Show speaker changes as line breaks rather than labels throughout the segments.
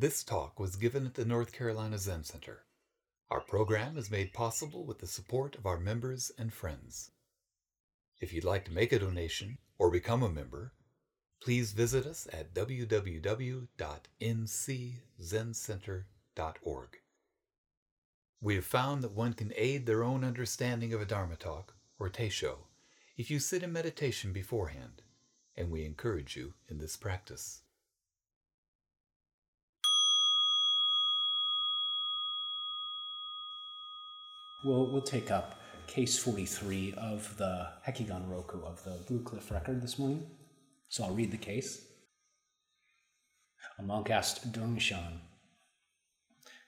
This talk was given at the North Carolina Zen Center. Our program is made possible with the support of our members and friends. If you'd like to make a donation or become a member, please visit us at www.nczencenter.org. We have found that one can aid their own understanding of a Dharma talk or Teisho if you sit in meditation beforehand, and we encourage you in this practice.
We'll, we'll take up case 43 of the Hekigan Roku of the Blue Cliff record this morning. So I'll read the case. A monk asked Dongshan,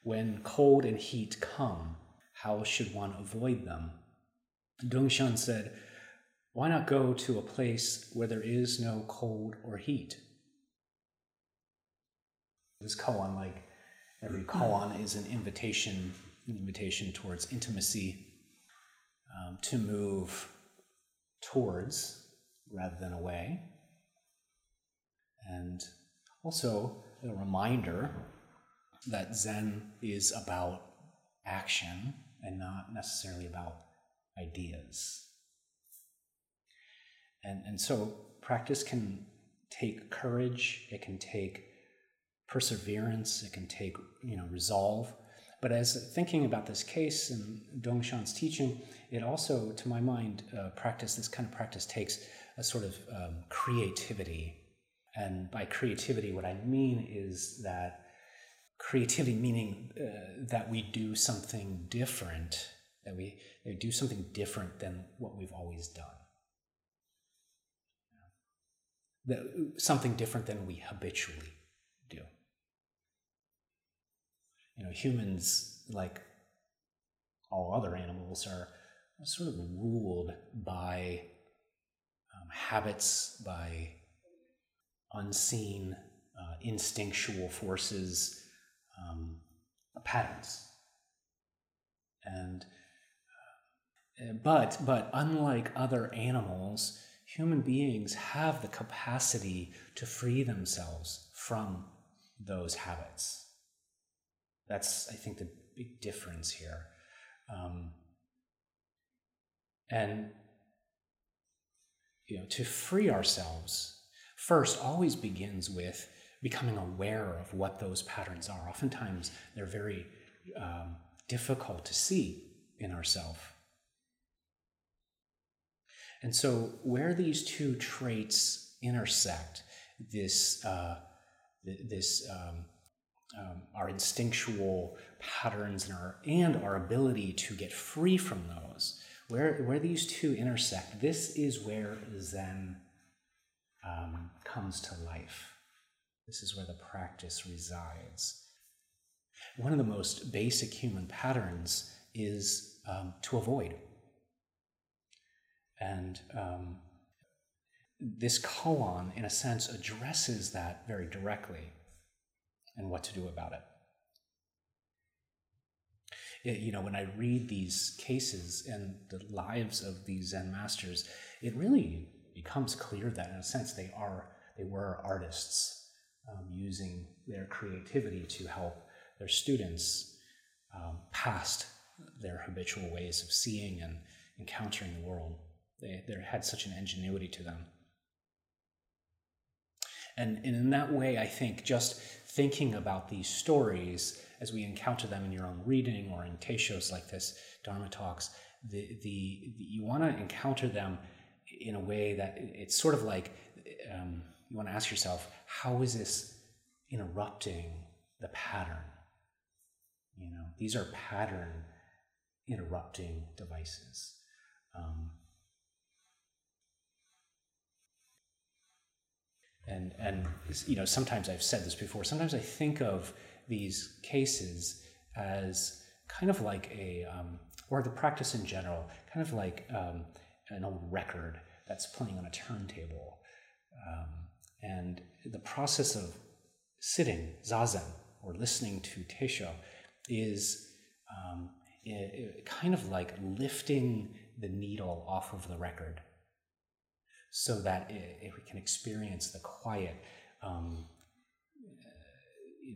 When cold and heat come, how should one avoid them? Dongshan said, Why not go to a place where there is no cold or heat? This koan, like every koan, is an invitation an invitation towards intimacy, um, to move towards rather than away. And also a reminder that Zen is about action and not necessarily about ideas. And, and so practice can take courage, it can take perseverance, it can take you know resolve, but as thinking about this case and Dongshan's teaching, it also, to my mind, uh, practice, this kind of practice takes a sort of um, creativity. And by creativity, what I mean is that creativity meaning uh, that we do something different, that we, that we do something different than what we've always done. That, something different than we habitually you know, humans, like all other animals, are sort of ruled by um, habits, by unseen uh, instinctual forces, um, patterns. And uh, but but unlike other animals, human beings have the capacity to free themselves from those habits. That's, I think, the big difference here. Um, and you know, to free ourselves, first always begins with becoming aware of what those patterns are. Oftentimes, they're very um, difficult to see in ourselves. And so, where these two traits intersect, this uh, this um, um, our instinctual patterns and our, and our ability to get free from those, where, where these two intersect, this is where Zen um, comes to life. This is where the practice resides. One of the most basic human patterns is um, to avoid. And um, this koan, in a sense, addresses that very directly and what to do about it. it. You know, when I read these cases and the lives of these Zen masters, it really becomes clear that, in a sense, they are they were artists um, using their creativity to help their students um, past their habitual ways of seeing and encountering the world. They, they had such an ingenuity to them. And, and in that way, I think just thinking about these stories as we encounter them in your own reading or in teishos like this, Dharma talks, the, the, the you want to encounter them in a way that it's sort of like um, you want to ask yourself, how is this interrupting the pattern? You know, these are pattern interrupting devices. Um, And, and you know, sometimes I've said this before, sometimes I think of these cases as kind of like a, um, or the practice in general, kind of like um, an old record that's playing on a turntable. Um, and the process of sitting, zazen, or listening to teisho is um, it, it kind of like lifting the needle off of the record so that it, it, we can experience the quiet, um,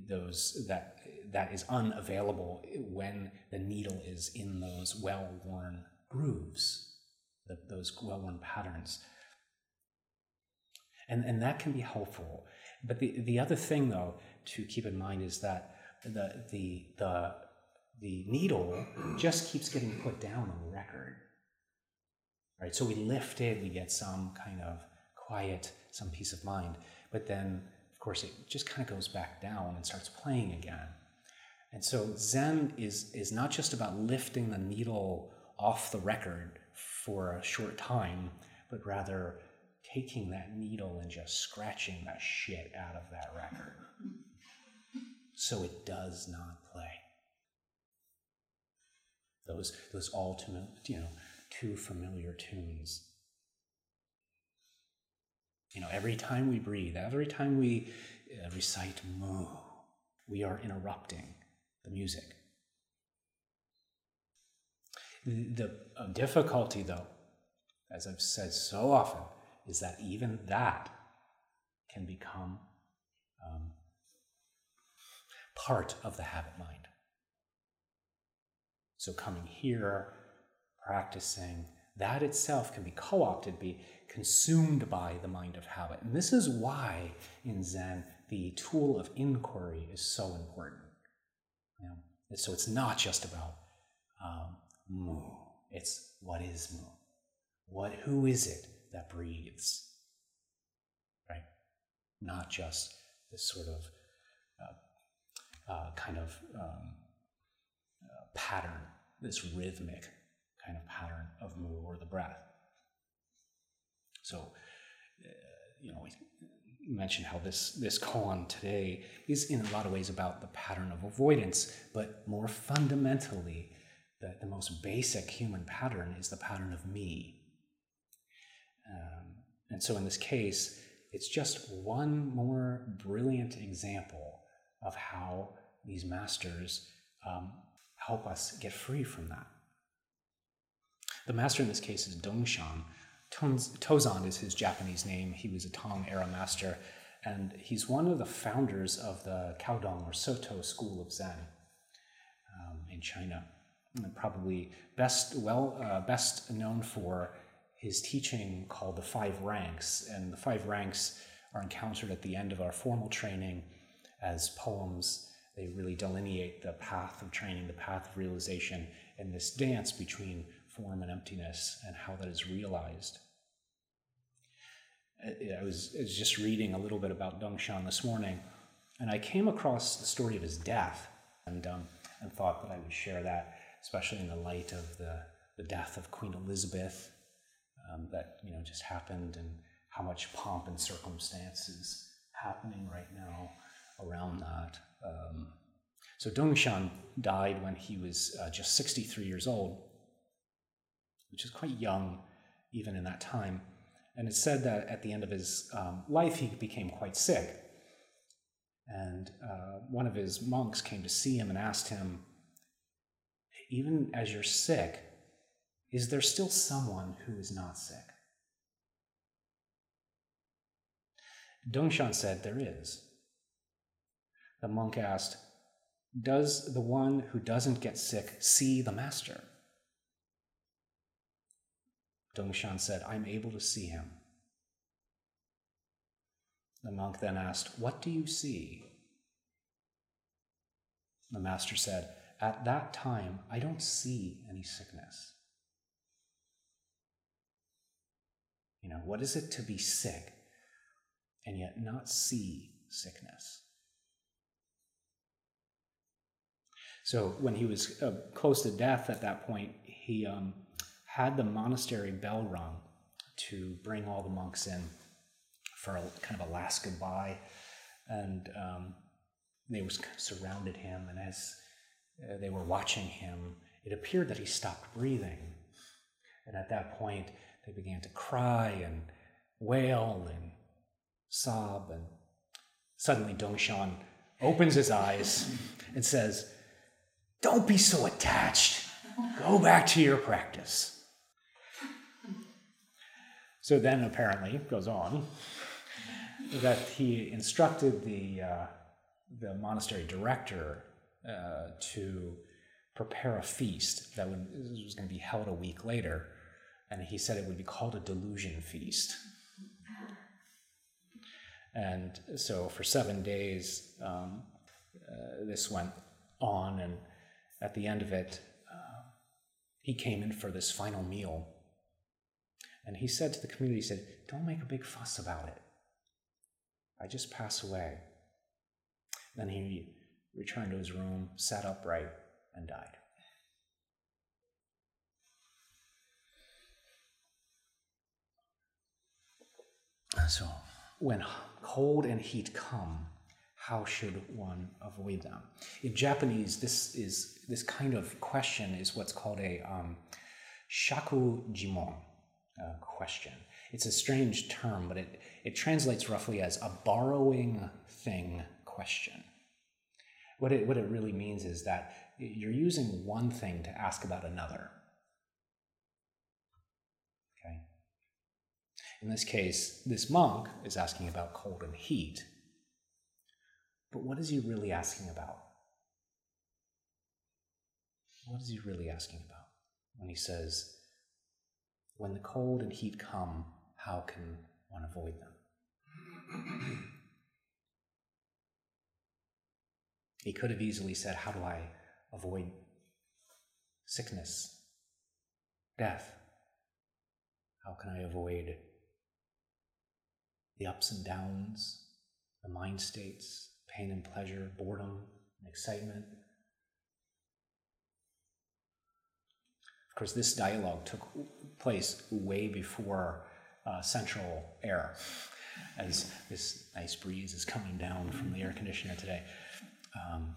those that that is unavailable when the needle is in those well-worn grooves, the, those well-worn patterns. And, and that can be helpful. But the, the other thing, though, to keep in mind is that the, the, the, the needle just keeps getting put down on the record. Right? So we lift it, we get some kind of quiet, some peace of mind. But then, of course, it just kind of goes back down and starts playing again. And so Zen is, is not just about lifting the needle off the record for a short time, but rather taking that needle and just scratching the shit out of that record so it does not play. Those, those ultimate, you know, two familiar tunes. You know, every time we breathe, every time we uh, recite Mu, we are interrupting the music. The uh, difficulty, though, as I've said so often, is that even that can become um, part of the habit mind. So, coming here, practicing, that itself can be co opted, be consumed by the mind of habit. And this is why in Zen the tool of inquiry is so important. You know? So, it's not just about um, mu, it's what is mu? What, who is it that breathes? Right? Not just this sort of uh, kind of um, uh, pattern, this rhythmic kind of pattern of mu or the breath. So, uh, you know, we mentioned how this this koan today is in a lot of ways about the pattern of avoidance, but more fundamentally, the, the most basic human pattern is the pattern of me. Um, and so, in this case, it's just one more brilliant example of how these masters um, help us get free from that. The master in this case is Dongshan. Tozan is his Japanese name. He was a Tang era master, and he's one of the founders of the Caodong or Soto school of Zen um, in China. And probably best well uh, best known for his teaching called the Five Ranks, and the Five Ranks are encountered at the end of our formal training as poems. They really delineate the path of training, the path of realization, and this dance between form and emptiness and how that is realized. I was, I was just reading a little bit about Dongshan this morning, and I came across the story of his death and, um, and thought that I would share that, especially in the light of the, the death of Queen Elizabeth um, that you know just happened and how much pomp and circumstance is happening right now around that. Um, so Dongshan died when he was uh, just 63 years old, which is quite young even in that time. And it's said that at the end of his um, life, he became quite sick. And uh, one of his monks came to see him and asked him, Even as you're sick, is there still someone who is not sick? Dongshan said, There is. The monk asked, Does the one who doesn't get sick see the master? Dongshan said, I'm able to see him. The monk then asked, What do you see? The master said, At that time, I don't see any sickness. You know, what is it to be sick and yet not see sickness? So when he was uh, close to death at that point, he um, had the monastery bell rung to bring all the monks in for a kind of a last goodbye. And um, they was surrounded him, and as uh, they were watching him, it appeared that he stopped breathing. And at that point, they began to cry and wail and sob. And suddenly, Dongshan opens his eyes and says, don't be so attached. Go back to your practice. So then, apparently, goes on that he instructed the, uh, the monastery director uh, to prepare a feast that would, was going to be held a week later, and he said it would be called a delusion feast. And so for seven days, um, uh, this went on, and at the end of it, uh, he came in for this final meal. And he said to the community, he said, Don't make a big fuss about it. I just pass away. Then he returned to his room, sat upright, and died. So, when cold and heat come, how should one avoid them? In Japanese, this is this kind of question is what's called a um, shaku jimon uh, question. It's a strange term, but it, it translates roughly as a borrowing thing question. What it, what it really means is that you're using one thing to ask about another. Okay? In this case, this monk is asking about cold and heat. But what is he really asking about? What is he really asking about when he says, when the cold and heat come, how can one avoid them? he could have easily said, How do I avoid sickness, death? How can I avoid the ups and downs, the mind states, pain and pleasure, boredom and excitement? Of course, this dialogue took place way before uh, central air, as this nice breeze is coming down from the air conditioner today. Um,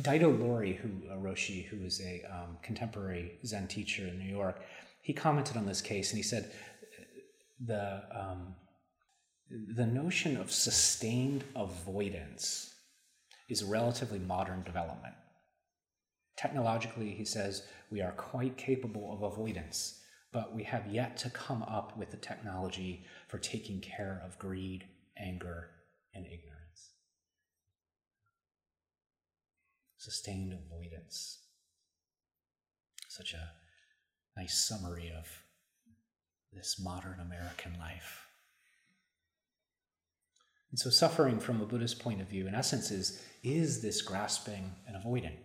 Daido Loori, who uh, Roshi, who is a um, contemporary Zen teacher in New York, he commented on this case and he said the um, the notion of sustained avoidance is a relatively modern development. Technologically, he says, we are quite capable of avoidance, but we have yet to come up with the technology for taking care of greed, anger, and ignorance. Sustained avoidance. Such a nice summary of this modern American life. And so, suffering from a Buddhist point of view, in essence, is, is this grasping and avoiding.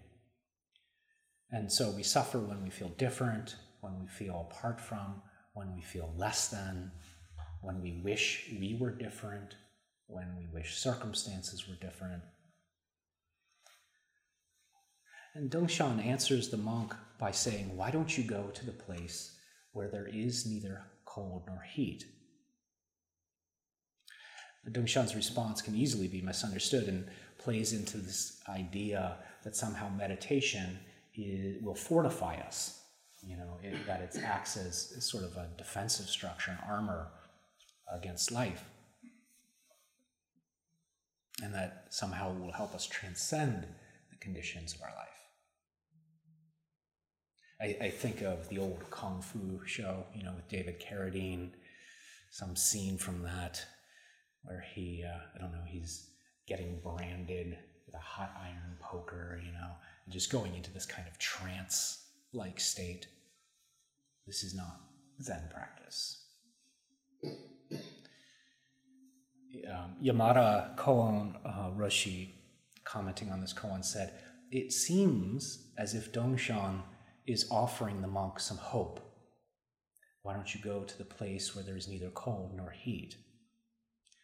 And so we suffer when we feel different, when we feel apart from, when we feel less than, when we wish we were different, when we wish circumstances were different. And Dongshan answers the monk by saying, Why don't you go to the place where there is neither cold nor heat? Dongshan's response can easily be misunderstood and plays into this idea that somehow meditation is, will fortify us. You know, it, that it acts as, sort of a defensive structure, an armor against life. And that somehow will help us transcend the conditions of our life. I, I, think of the old Kung Fu show, you know, with David Carradine, some scene from that where he, uh, I don't know, he's getting branded with a hot iron poker, you know, just going into this kind of trance like state. This is not Zen practice. Um, Yamada Koun uh, Roshi, commenting on this koan, said, It seems as if Dongshan is offering the monk some hope. Why don't you go to the place where there is neither cold nor heat?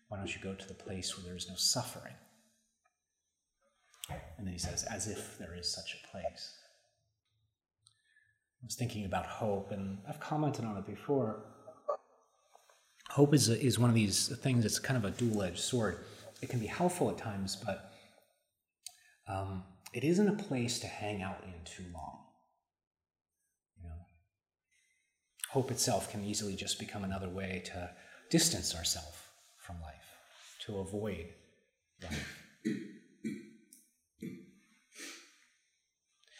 Why don't you go to the place where there is no suffering? And then he says, as if there is such a place. I was thinking about hope, and I've commented on it before. Hope is, a, is one of these things that's kind of a dual edged sword. It can be helpful at times, but um, it isn't a place to hang out in too long. You know, hope itself can easily just become another way to distance ourselves from life, to avoid life.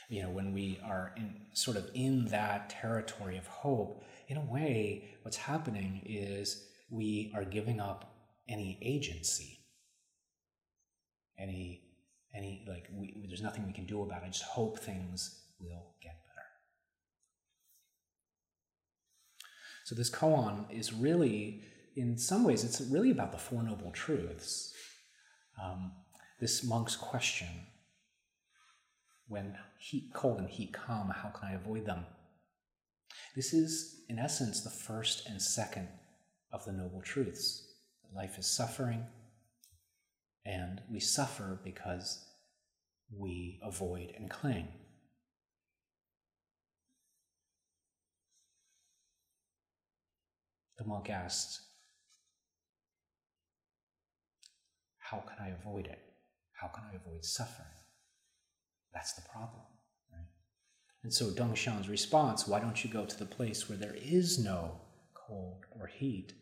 You know, when we are in sort of in that territory of hope, in a way, what's happening is we are giving up any agency, any any like we, there's nothing we can do about it. I just hope things will get better. So this koan is really, in some ways, it's really about the Four Noble Truths. Um, this monk's question, when heat cold and heat come, how can I avoid them? This is, in essence, the first and second of the Noble Truths. Life is suffering, and we suffer because we avoid and cling. The monk asked, How can I avoid it? How can I avoid suffering? That's the problem. And so Dongshan's response, why don't you go to the place where there is no cold or heat,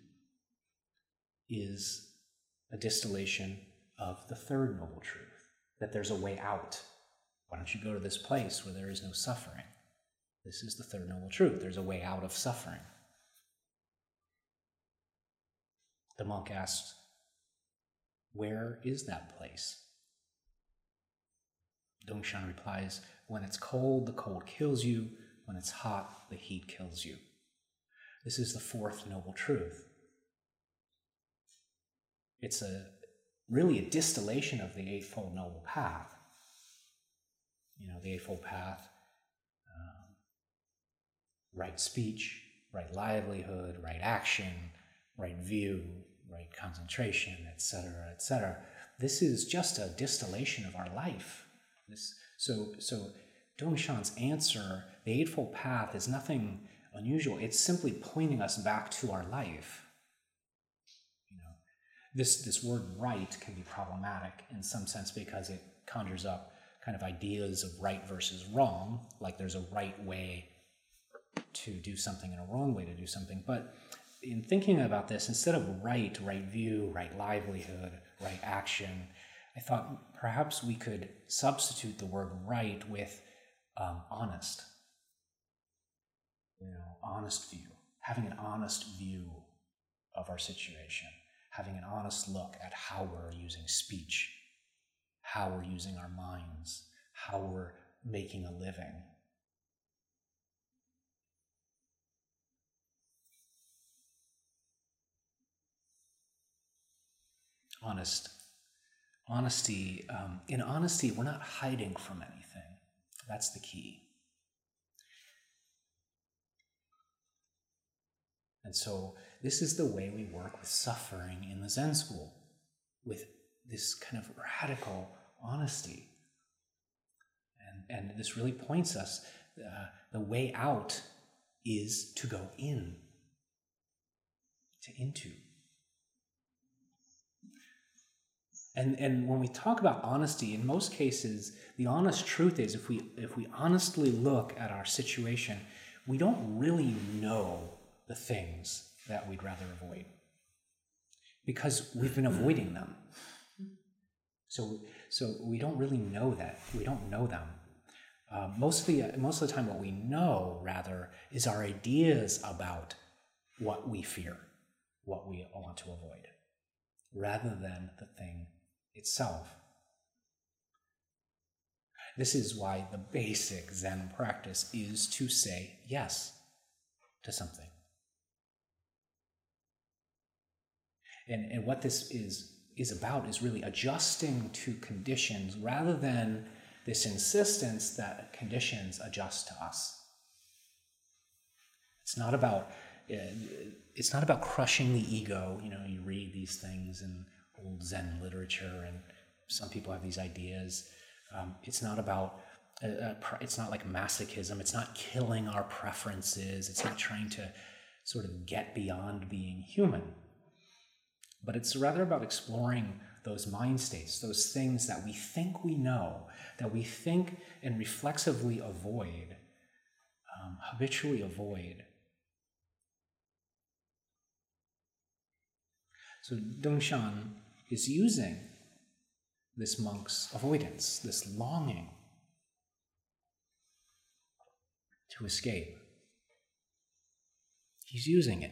is a distillation of the third noble truth that there's a way out. Why don't you go to this place where there is no suffering? This is the third noble truth. There's a way out of suffering. The monk asked, Where is that place? Dongshan replies, When it's cold, the cold kills you. When it's hot, the heat kills you. This is the fourth noble truth. It's a really a distillation of the Eightfold Noble Path. You know, the Eightfold Path um, right speech, right livelihood, right action, right view, right concentration, etc., etc. This is just a distillation of our life. So, so Dongshan's answer, the Eightfold Path, is nothing unusual. It's simply pointing us back to our life You know, this, this word right can be problematic in some sense because it conjures up kind of ideas of right versus wrong, like there's a right way to do something and a wrong way to do something. But in thinking about this, instead of right, right view, right livelihood, right action, I thought perhaps we could substitute the word right with um, honest. You know, honest view, having an honest view of our situation having an honest look at how we're using speech, how we're using our minds, how we're making a living. Honest. Honesty, um, in honesty, we're not hiding from anything. That's the key. And so this is the way we work with suffering in the Zen school, with this kind of radical honesty. And, and this really points us uh, the way out is to go in, to into. And, and when we talk about honesty, in most cases, the honest truth is if we, if we honestly look at our situation, we don't really know the things that we'd rather avoid because we've been avoiding them. So, so we don't really know that. We don't know them. Uh, most, of the, most of the time, what we know, rather, is our ideas about what we fear, what we want to avoid, rather than the thing itself. This is why the basic Zen practice is to say yes to something. And, and what this is, is about is really adjusting to conditions rather than this insistence that conditions adjust to us. It's not about uh, it's not about crushing the ego. You know, you read these things in Zen literature, and some people have these ideas. Um, it's not about uh, uh it's not like masochism. It's not killing our preferences. It's not trying to sort of get beyond being human but it's rather about exploring those mind states, those things that we think we know, that we think and reflexively avoid, um, habitually avoid. So Dongshan is using this monk's avoidance, this longing to escape. He's using it.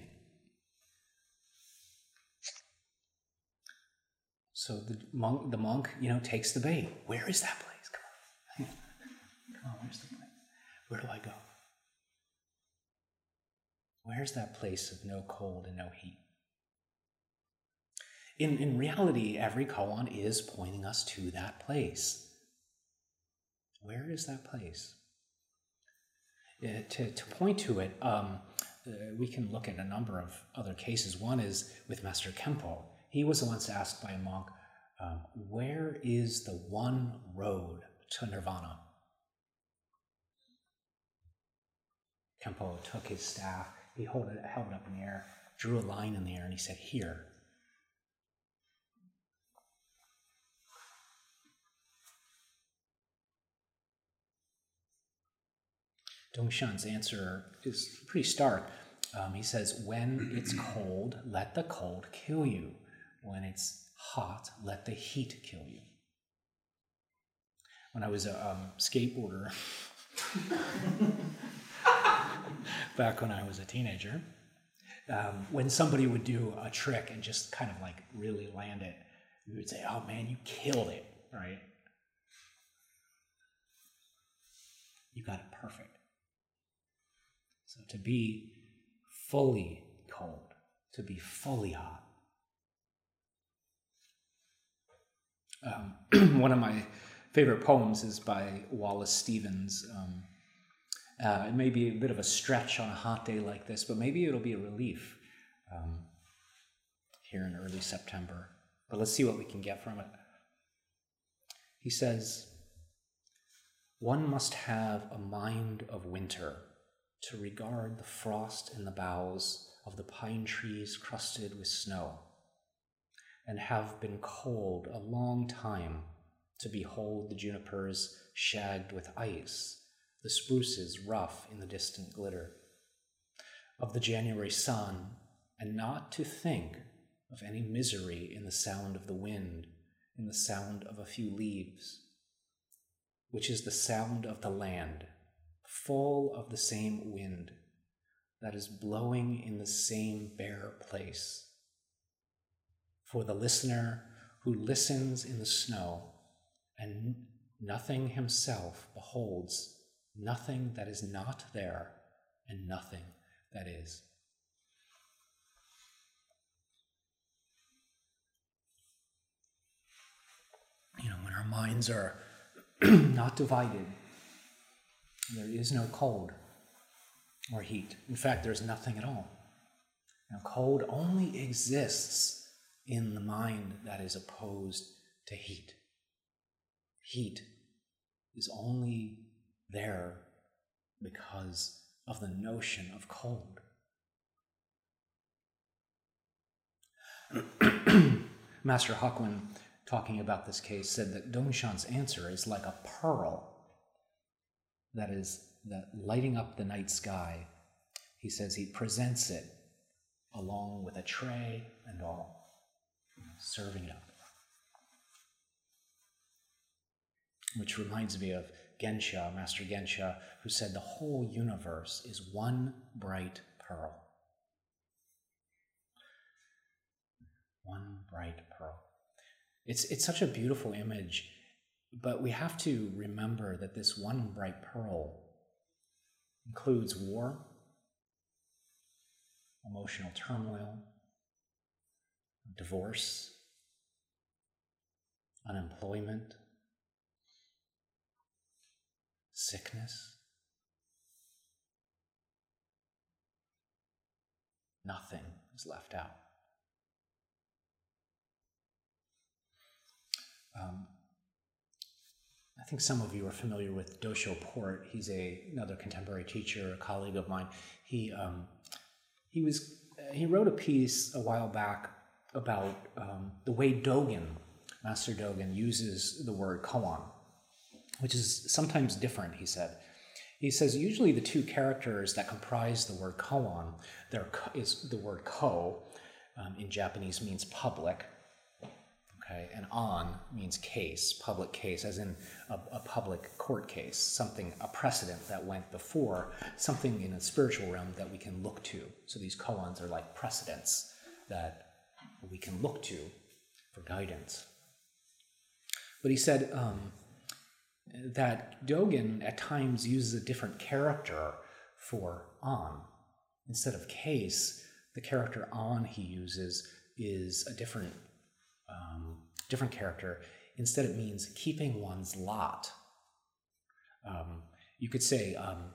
So the monk, the monk, you know, takes the bait. Where is that place? Come on, come on. Where's the place? Where do I go? Where's that place of no cold and no heat? In, in reality, every koan is pointing us to that place. Where is that place? Uh, to, to point to it, um, uh, we can look at a number of other cases. One is with Master Kempo. He was once asked by a monk, um, Where is the one road to nirvana? Kempo took his staff, he held it, held it up in the air, drew a line in the air, and he said, Here. Dongshan's answer is pretty stark. Um, he says, When it's cold, let the cold kill you. When it's hot, let the heat kill you. When I was a um, skateboarder, back when I was a teenager, um, when somebody would do a trick and just kind of like really land it, we would say, Oh man, you killed it, right? You got it perfect. To be fully cold, to be fully hot. Um, one of my favorite poems is by Wallace Stevens. Um, uh, it may be a bit of a stretch on a hot day like this, but maybe it'll be a relief um, here in early September. But let's see what we can get from it. He says, One must have a mind of winter to regard the frost in the boughs of the pine trees crusted with snow, and have been cold a long time to behold the junipers shagged with ice, the spruces rough in the distant glitter, of the January sun, and not to think of any misery in the sound of the wind, in the sound of a few leaves, which is the sound of the land full of the same wind that is blowing in the same bare place. For the listener who listens in the snow and nothing himself beholds nothing that is not there and nothing that is. You know, when our minds are not divided there is no cold or heat. In fact, there's nothing at all. Now, cold only exists in the mind that is opposed to heat. Heat is only there because of the notion of cold. Master Hakuin, talking about this case, said that Dongshan's answer is like a pearl that is that lighting up the night sky. He says he presents it along with a tray and all, serving it up. Which reminds me of Gensha, Master Gensha, who said the whole universe is one bright pearl. One bright pearl. It's, it's such a beautiful image but we have to remember that this one bright pearl includes war, emotional turmoil, divorce, unemployment, sickness. Nothing is left out. Um, I think some of you are familiar with Dosho Port. He's a, another contemporary teacher, a colleague of mine. He, um, he, was, he wrote a piece a while back about um, the way Dogen, Master Dogen, uses the word koan, which is sometimes different, he said. He says usually the two characters that comprise the word koan, there is the word ko, um, in Japanese means public, Okay, and on means case, public case, as in a, a, public court case, something, a precedent that went before, something in a spiritual realm that we can look to. So these koans are like precedents that we can look to for guidance. But he said um, that Dogen at times uses a different character for on. Instead of case, the character on he uses is a different um, different character. Instead, it means keeping one's lot. Um, you could say um,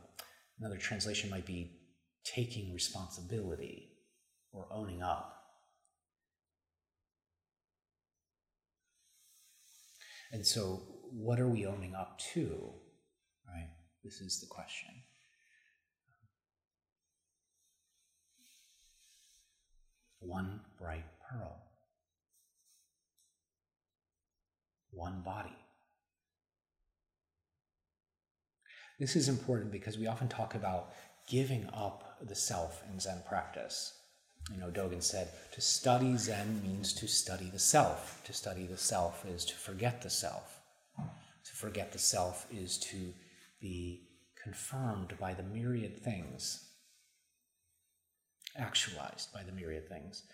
another translation might be taking responsibility or owning up. And so, what are we owning up to? Right? This is the question. One bright pearl, one body. This is important because we often talk about giving up the self in Zen practice. You know, Dogen said, to study Zen means to study the self. To study the self is to forget the self. To forget the self is to be confirmed by the myriad things, actualized by the myriad things,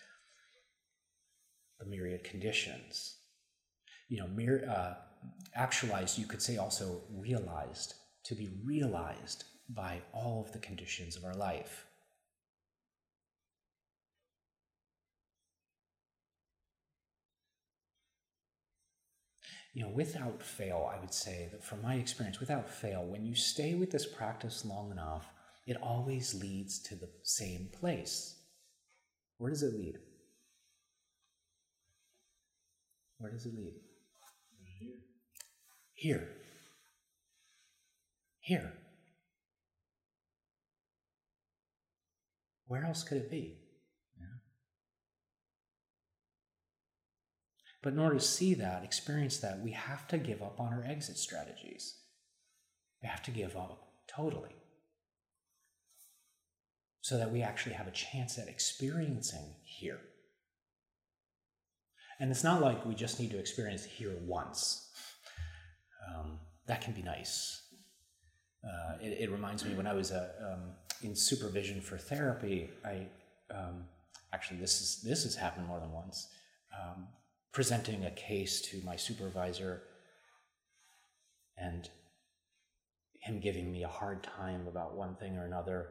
the myriad conditions. You know, uh, actualized, you could say also realized, to be realized by all of the conditions of our life. You know, without fail, I would say that from my experience, without fail, when you stay with this practice long enough, it always leads to the same place. Where does it lead? Where does it lead? Here. Here. Here. Where else could it be? Yeah. But in order to see that, experience that, we have to give up on our exit strategies. We have to give up totally. So that we actually have a chance at experiencing here. And it's not like we just need to experience here once. Um, that can be nice. Uh, it, it, reminds me when I was uh, um, in supervision for therapy. I um, actually this is this has happened more than once. Um, presenting a case to my supervisor, and him giving me a hard time about one thing or another.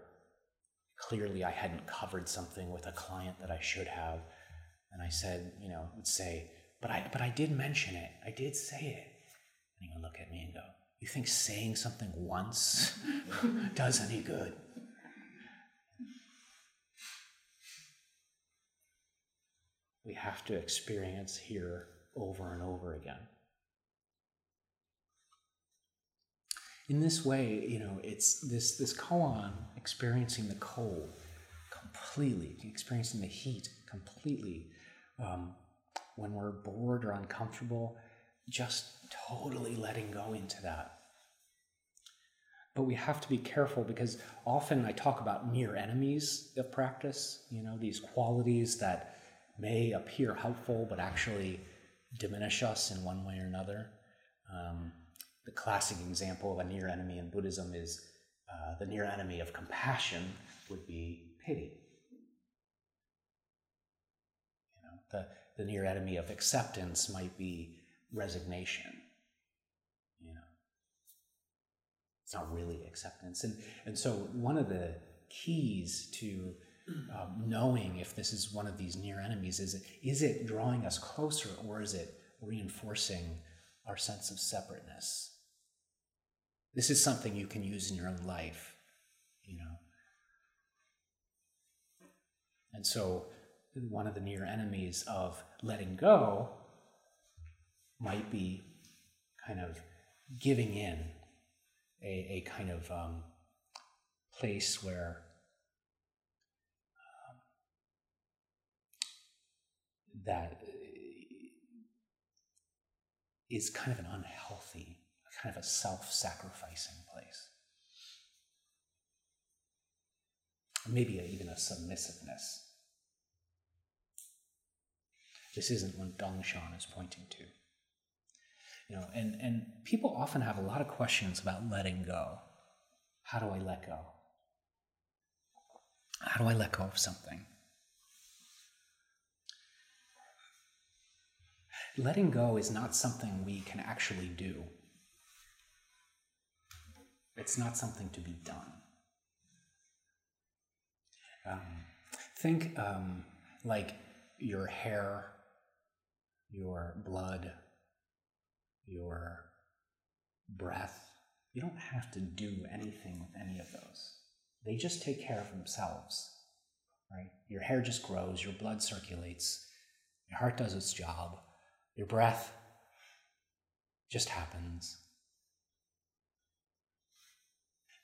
Clearly, I hadn't covered something with a client that I should have, and I said, you know, would say, "But I, but I did mention it. I did say it." And he would look at me and go, you think saying something once does any good? We have to experience here over and over again. In this way, you know, it's this this koan experiencing the cold completely, experiencing the heat completely. Um, when we're bored or uncomfortable, just totally letting go into that. But we have to be careful because often I talk about near enemies of practice, you know, these qualities that may appear helpful but actually diminish us in one way or another. Um, the classic example of a near enemy in Buddhism is uh, the near enemy of compassion would be pity. The, the near enemy of acceptance might be resignation. You know, it's not really acceptance. And, and so, one of the keys to um, knowing if this is one of these near enemies is it, is it drawing us closer or is it reinforcing our sense of separateness? This is something you can use in your own life, you know. And so, one of the near enemies of letting go might be kind of giving in a, a kind of um, place where um, that is kind of an unhealthy, kind of a self sacrificing place. Maybe even a submissiveness. This isn't what Dongshan is pointing to. You know, and, and people often have a lot of questions about letting go. How do I let go? How do I let go of something? letting go is not something we can actually do. It's not something to be done. Um, think um, like your hair, your blood, your breath. You don't have to do anything with any of those. They just take care of themselves, right? Your hair just grows, your blood circulates, your heart does its job, your breath just happens.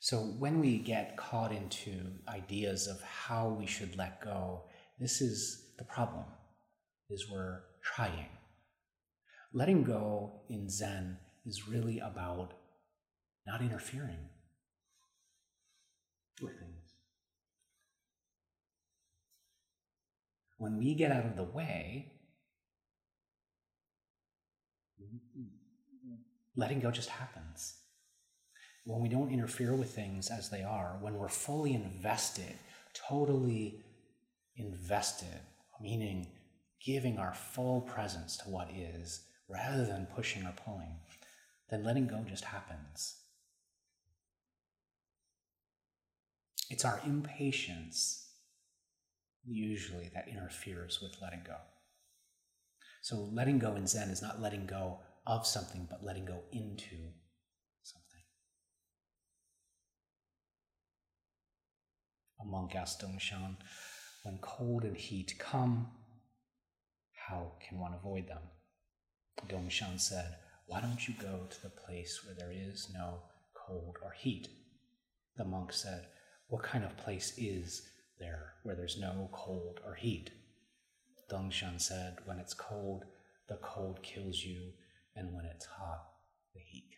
So when we get caught into ideas of how we should let go, this is the problem, is we're trying. Letting go in Zen is really about not interfering with things. When we get out of the way, letting go just happens. When we don't interfere with things as they are, when we're fully invested, totally invested, meaning giving our full presence to what is rather than pushing or pulling, then letting go just happens. It's our impatience, usually, that interferes with letting go. So, letting go in Zen is not letting go of something, but letting go into something. A monk asked Dongshan, when cold and heat come, how can one avoid them? Dongshan said, Why don't you go to the place where there is no cold or heat? The monk said, What kind of place is there where there's no cold or heat? Dongshan said, When it's cold, the cold kills you, and when it's hot, the heat.